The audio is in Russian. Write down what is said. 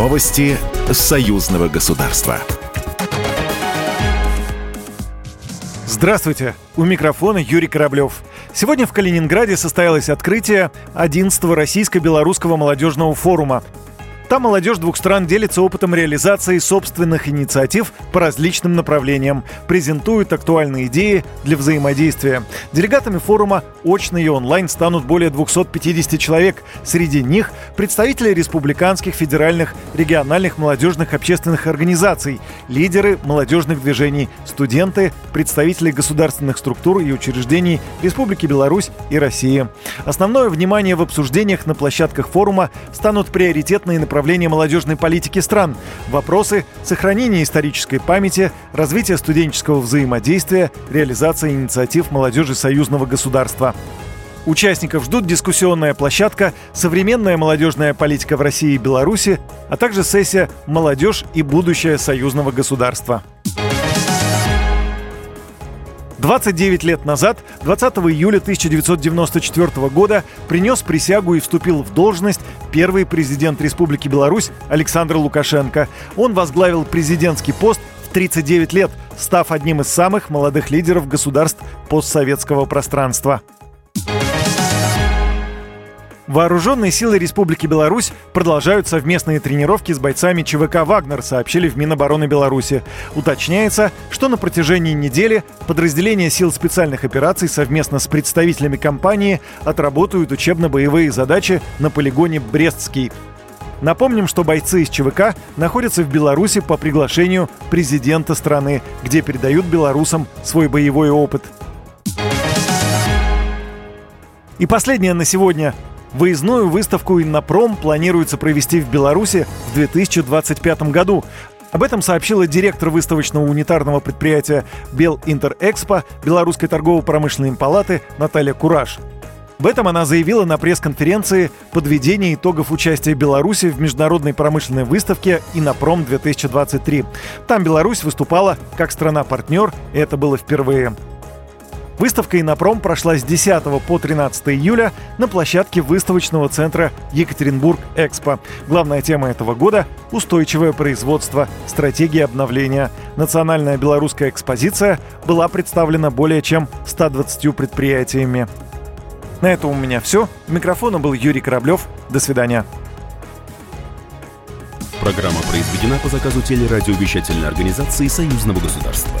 Новости союзного государства. Здравствуйте! У микрофона Юрий Кораблев. Сегодня в Калининграде состоялось открытие 11-го Российско-Белорусского молодежного форума – там молодежь двух стран делится опытом реализации собственных инициатив по различным направлениям, презентуют актуальные идеи для взаимодействия. Делегатами форума очно и онлайн станут более 250 человек. Среди них представители республиканских, федеральных, региональных молодежных общественных организаций, лидеры молодежных движений, студенты, представители государственных структур и учреждений Республики Беларусь и России. Основное внимание в обсуждениях на площадках форума станут приоритетные направления управления молодежной политики стран, вопросы сохранения исторической памяти, развития студенческого взаимодействия, реализация инициатив молодежи союзного государства. Участников ждут дискуссионная площадка «Современная молодежная политика в России и Беларуси», а также сессия «Молодежь и будущее союзного государства». 29 лет назад, 20 июля 1994 года, принес присягу и вступил в должность первый президент Республики Беларусь Александр Лукашенко. Он возглавил президентский пост в 39 лет, став одним из самых молодых лидеров государств постсоветского пространства. Вооруженные силы Республики Беларусь продолжают совместные тренировки с бойцами ЧВК «Вагнер», сообщили в Минобороны Беларуси. Уточняется, что на протяжении недели подразделения сил специальных операций совместно с представителями компании отработают учебно-боевые задачи на полигоне «Брестский». Напомним, что бойцы из ЧВК находятся в Беларуси по приглашению президента страны, где передают белорусам свой боевой опыт. И последнее на сегодня. Выездную выставку «Иннопром» планируется провести в Беларуси в 2025 году. Об этом сообщила директор выставочного унитарного предприятия «Бел Интерэкспо» Белорусской торгово-промышленной палаты Наталья Кураж. В этом она заявила на пресс-конференции подведения итогов участия Беларуси в международной промышленной выставке «Инопром-2023». Там Беларусь выступала как страна-партнер, и это было впервые. Выставка «Инопром» прошла с 10 по 13 июля на площадке выставочного центра Екатеринбург-Экспо. Главная тема этого года – устойчивое производство, стратегия обновления. Национальная белорусская экспозиция была представлена более чем 120 предприятиями. На этом у меня все. У микрофона был Юрий Кораблев. До свидания. Программа произведена по заказу телерадиовещательной организации Союзного государства.